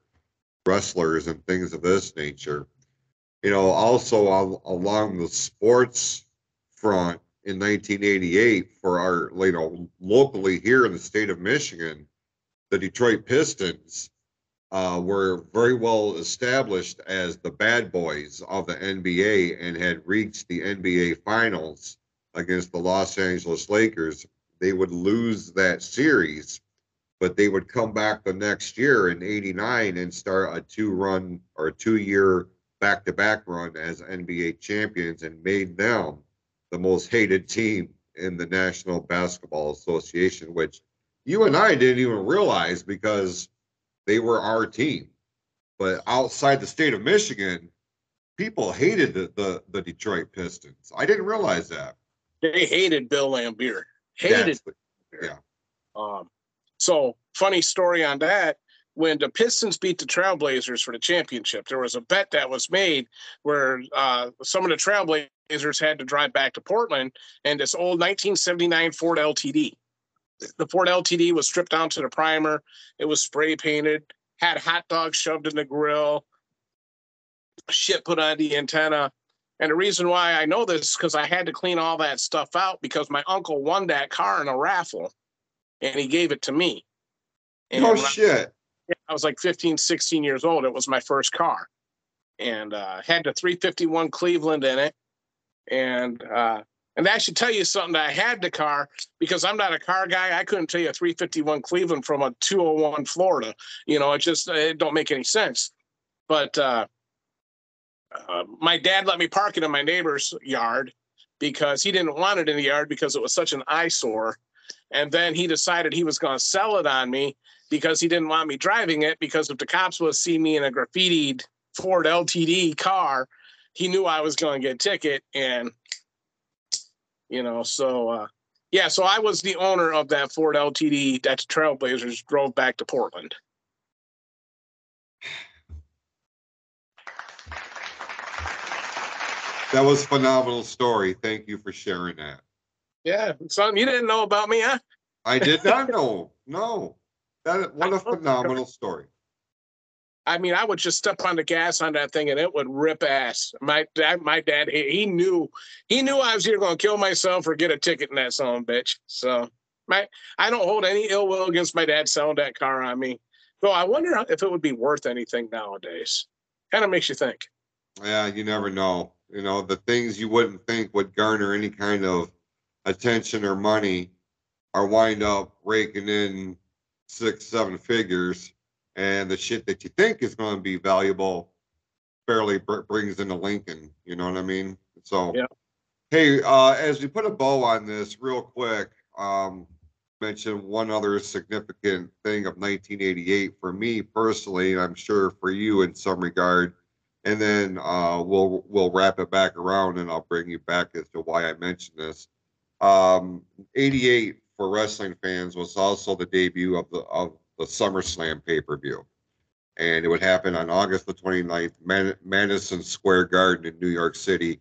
wrestlers and things of this nature. You know, also along the sports front in 1988 for our, you know, locally here in the state of Michigan, the Detroit Pistons uh, were very well established as the bad boys of the NBA and had reached the NBA Finals against the Los Angeles Lakers. They would lose that series, but they would come back the next year in '89 and start a two-run or two-year back-to-back run as NBA champions and made them the most hated team in the National Basketball Association, which you and I didn't even realize because they were our team. But outside the state of Michigan, people hated the, the, the Detroit Pistons. I didn't realize that. They hated Bill Laimbeer. Hated. yeah. Um, so funny story on that. When the Pistons beat the Trailblazers for the championship, there was a bet that was made where uh, some of the Trailblazers had to drive back to Portland and this old 1979 Ford LTD the Ford LTD was stripped down to the primer. It was spray painted, had hot dogs shoved in the grill, shit put on the antenna. And the reason why I know this is because I had to clean all that stuff out because my uncle won that car in a raffle and he gave it to me. And oh, shit. I, I was like 15, 16 years old. It was my first car and uh, had the 351 Cleveland in it. And uh, and that should tell you something that I had the car because I'm not a car guy. I couldn't tell you a 351 Cleveland from a 201 Florida. You know, it just it don't make any sense. But uh, uh, my dad let me park it in my neighbor's yard because he didn't want it in the yard because it was such an eyesore. And then he decided he was going to sell it on me because he didn't want me driving it because if the cops would see me in a graffitied Ford LTD car, he knew I was going to get a ticket and you know so uh yeah so i was the owner of that ford ltd that trailblazers drove back to portland. That was a phenomenal story. Thank you for sharing that. Yeah something you didn't know about me huh? I did not *laughs* know. No. That what a phenomenal story I mean, I would just step on the gas on that thing and it would rip ass. My dad, my dad, he, he knew, he knew I was either going to kill myself or get a ticket in that son bitch. So, my, I don't hold any ill will against my dad selling that car on me. So I wonder if it would be worth anything nowadays. Kind of makes you think. Yeah, you never know. You know, the things you wouldn't think would garner any kind of attention or money are wind up raking in six, seven figures and the shit that you think is going to be valuable barely br- brings in a Lincoln. You know what I mean? So, yeah. hey, uh, as we put a bow on this, real quick, um, mention one other significant thing of 1988 for me personally, and I'm sure for you in some regard. And then uh, we'll we'll wrap it back around, and I'll bring you back as to why I mentioned this. Um, 88 for wrestling fans was also the debut of the of the SummerSlam pay per view. And it would happen on August the 29th, Man- Madison Square Garden in New York City.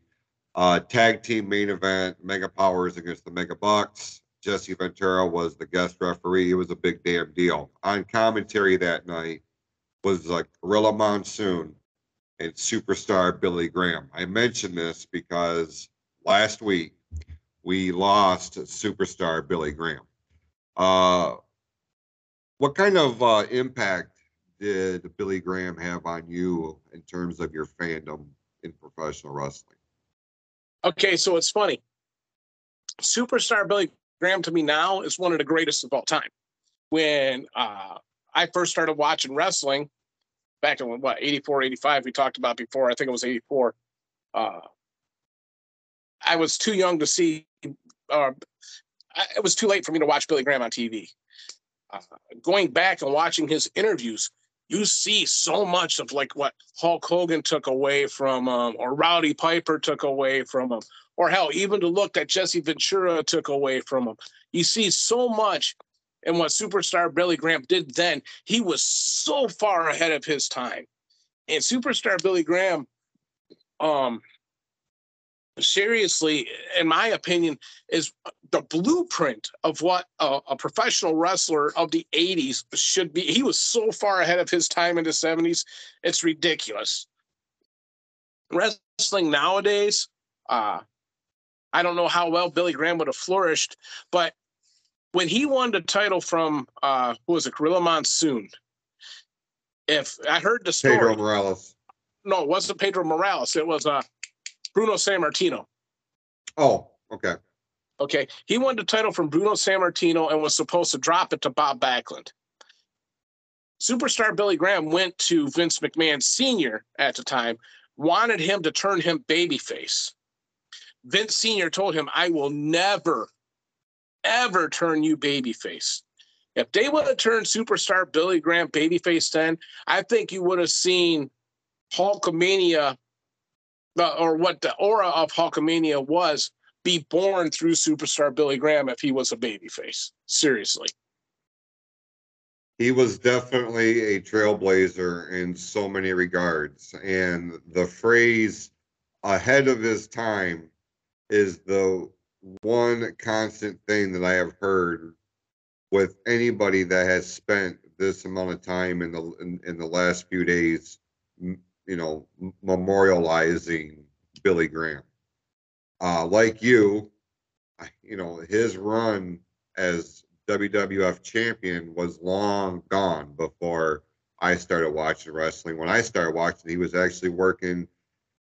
Uh, tag team main event, Mega Powers against the Mega Bucks. Jesse Ventura was the guest referee. It was a big damn deal. On commentary that night was like Gorilla Monsoon and superstar Billy Graham. I mention this because last week we lost superstar Billy Graham. Uh, what kind of uh, impact did Billy Graham have on you in terms of your fandom in professional wrestling? Okay, so it's funny. Superstar Billy Graham to me now is one of the greatest of all time. When uh, I first started watching wrestling back in what 84, 85, we talked about before, I think it was 84. Uh, I was too young to see, uh, it was too late for me to watch Billy Graham on TV going back and watching his interviews, you see so much of like what Hulk Hogan took away from him, or Rowdy Piper took away from him, or hell, even the look that Jesse Ventura took away from him. You see so much in what superstar Billy Graham did then. He was so far ahead of his time. And superstar Billy Graham, um, seriously, in my opinion, is the blueprint of what a, a, professional wrestler of the 80s should be. He was so far ahead of his time in the 70s. It's ridiculous. Wrestling nowadays, uh, I don't know how well Billy Graham would have flourished, but when he won the title from uh, who was it, Gorilla Monsoon? If I heard the story, Pedro Morales. No, it wasn't Pedro Morales. It was uh, Bruno Sammartino. Oh, okay. Okay. He won the title from Bruno Sammartino and was supposed to drop it to Bob Backlund. Superstar Billy Graham went to Vince McMahon Sr. at the time, wanted him to turn him babyface. Vince Sr. told him, I will never, ever turn you babyface. If they would have turned superstar Billy Graham babyface then, I think you would have seen Hulkamania or what the aura of Hulkamania was be born through superstar Billy Graham if he was a babyface. Seriously. He was definitely a trailblazer in so many regards. And the phrase ahead of his time is the one constant thing that I have heard with anybody that has spent this amount of time in the in, in the last few days you know, memorializing Billy Graham. Uh, like you, you know, his run as WWF champion was long gone before I started watching wrestling. When I started watching, he was actually working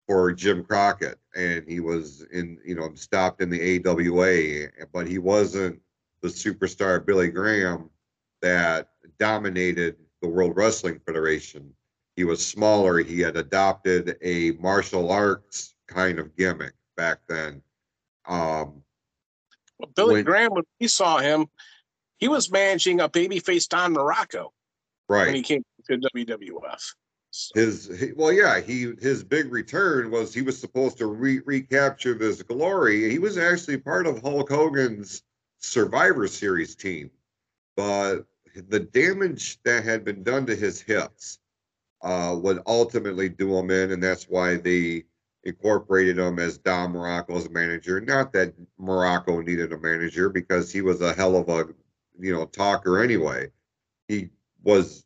for Jim Crockett and he was in, you know, stopped in the AWA, but he wasn't the superstar Billy Graham that dominated the World Wrestling Federation he was smaller. He had adopted a martial arts kind of gimmick back then. Um, well, Billy when, Graham, when we saw him, he was managing a babyface Don Muraco. Right. When he came to WWF. So. His well, yeah, he his big return was he was supposed to re- recapture this glory. He was actually part of Hulk Hogan's Survivor Series team, but the damage that had been done to his hips uh, would ultimately do him in, and that's why they incorporated him as Don Muraco's manager. Not that Muraco needed a manager because he was a hell of a you know talker anyway. He was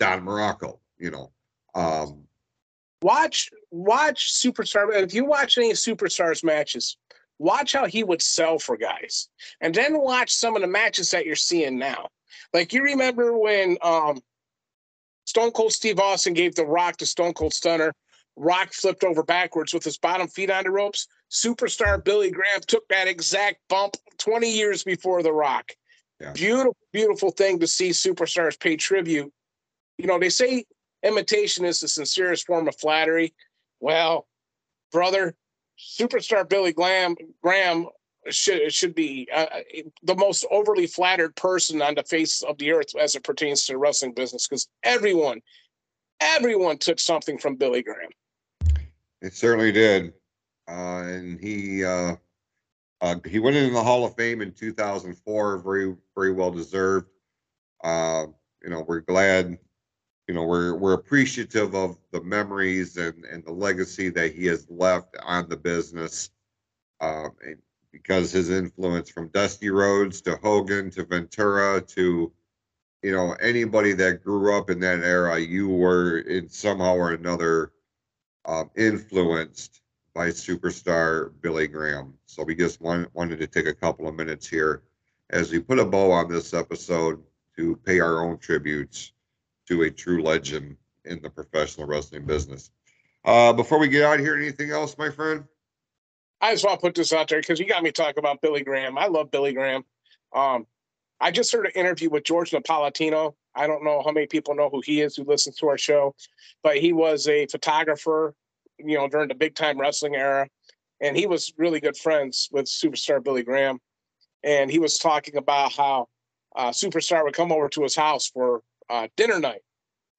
Don Muraco, you know. Um, watch watch Superstar. If you watch any Superstars matches, watch how he would sell for guys, and then watch some of the matches that you're seeing now. Like you remember when um, Stone Cold Steve Austin gave the Rock to Stone Cold Stunner. Rock flipped over backwards with his bottom feet on the ropes. Superstar Billy Graham took that exact bump 20 years before The Rock. Yeah. Beautiful, beautiful thing to see superstars pay tribute. You know, they say imitation is the sincerest form of flattery. Well, brother, superstar Billy Graham, Graham should should be uh, the most overly flattered person on the face of the earth as it pertains to the wrestling business because everyone everyone took something from Billy Graham. It certainly did, uh, and he uh, uh he went in the Hall of Fame in 2004. Very very well deserved. Uh, you know, we're glad. You know, we're we're appreciative of the memories and and the legacy that he has left on the business. Um, and because his influence from Dusty Rhodes to Hogan to Ventura to you know anybody that grew up in that era, you were in somehow or another um, influenced by superstar Billy Graham. So we just want, wanted to take a couple of minutes here as we put a bow on this episode to pay our own tributes to a true legend in the professional wrestling business. Uh, before we get out here, anything else, my friend? I just want to put this out there because you got me talking about Billy Graham. I love Billy Graham. Um, I just heard an interview with George Napolitano. I don't know how many people know who he is who listens to our show, but he was a photographer, you know, during the big time wrestling era. And he was really good friends with superstar Billy Graham. And he was talking about how uh, superstar would come over to his house for uh, dinner night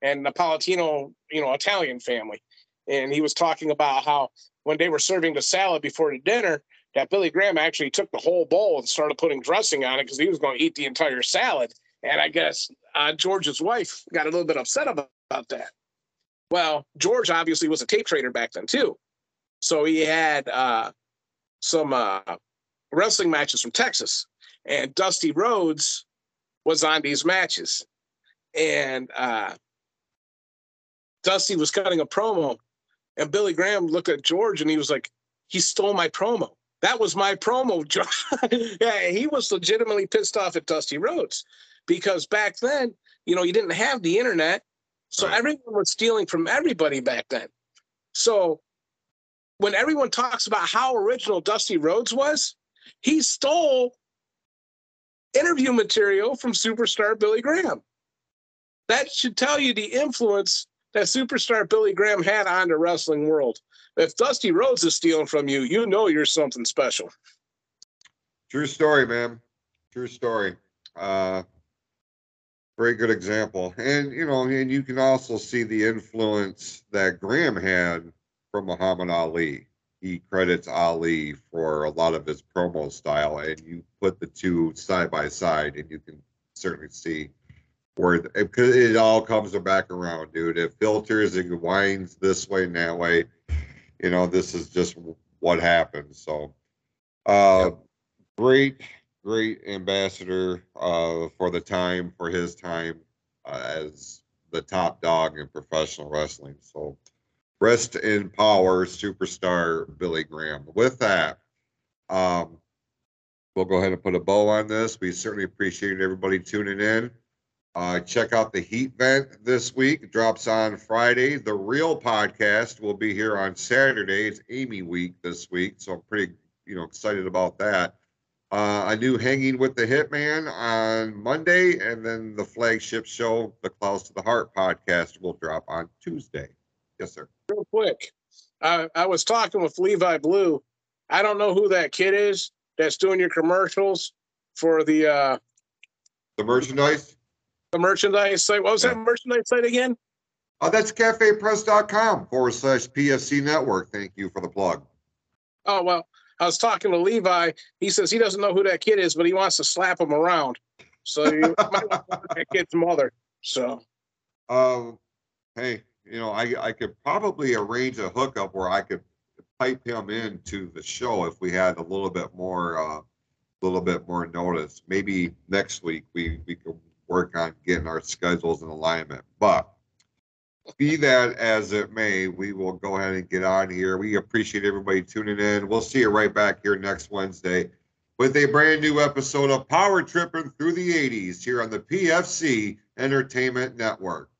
and Napolitano, you know, Italian family. And he was talking about how when they were serving the salad before the dinner that Billy Graham actually took the whole bowl and started putting dressing on it because he was going to eat the entire salad. And I guess uh, George's wife got a little bit upset about, about that. Well, George obviously was a tape trader back then too. So he had uh, some uh, wrestling matches from Texas, and Dusty Rhodes was on these matches, and uh, Dusty was cutting a promo, and Billy Graham looked at George and he was like, "He stole my promo." That was my promo, *laughs* yeah, he was legitimately pissed off at Dusty Rhodes because back then, you know, you didn't have the internet. So right. everyone was stealing from everybody back then. So when everyone talks about how original Dusty Rhodes was, he stole interview material from superstar Billy Graham. That should tell you the influence that superstar Billy Graham had on the wrestling world. If Dusty Rhodes is stealing from you, you know you're something special. True story, man. True story. Uh, very good example. And, you know, and you can also see the influence that Graham had from Muhammad Ali. He credits Ali for a lot of his promo style, and you put the two side by side, and you can certainly see where because it all comes back around, dude. It filters, it winds this way and that way. You know, this is just what happens. So, uh, yep. great, great ambassador uh, for the time, for his time uh, as the top dog in professional wrestling. So, rest in power, superstar Billy Graham. With that, um, we'll go ahead and put a bow on this. We certainly appreciate everybody tuning in. Uh, check out the Heat Vent this week. Drops on Friday. The real podcast will be here on Saturday. It's Amy week this week, so I'm pretty, you know, excited about that. Uh, a new Hanging with the Hitman on Monday, and then the flagship show, the Close to the Heart podcast, will drop on Tuesday. Yes, sir. Real quick, I, I was talking with Levi Blue. I don't know who that kid is that's doing your commercials for the uh, the merchandise the merchandise site. What was yeah. that merchandise site again? Oh, that's cafepress.com forward slash PFC network. Thank you for the plug. Oh, well, I was talking to Levi. He says he doesn't know who that kid is, but he wants to slap him around. So you might want to that kid's mother. So, um, hey, you know, I, I could probably arrange a hookup where I could pipe him into the show if we had a little bit more, a uh, little bit more notice. Maybe next week we, we could work on getting our schedules in alignment. But be that as it may, we will go ahead and get on here. We appreciate everybody tuning in. We'll see you right back here next Wednesday with a brand new episode of Power Tripping Through the 80s here on the PFC Entertainment Network.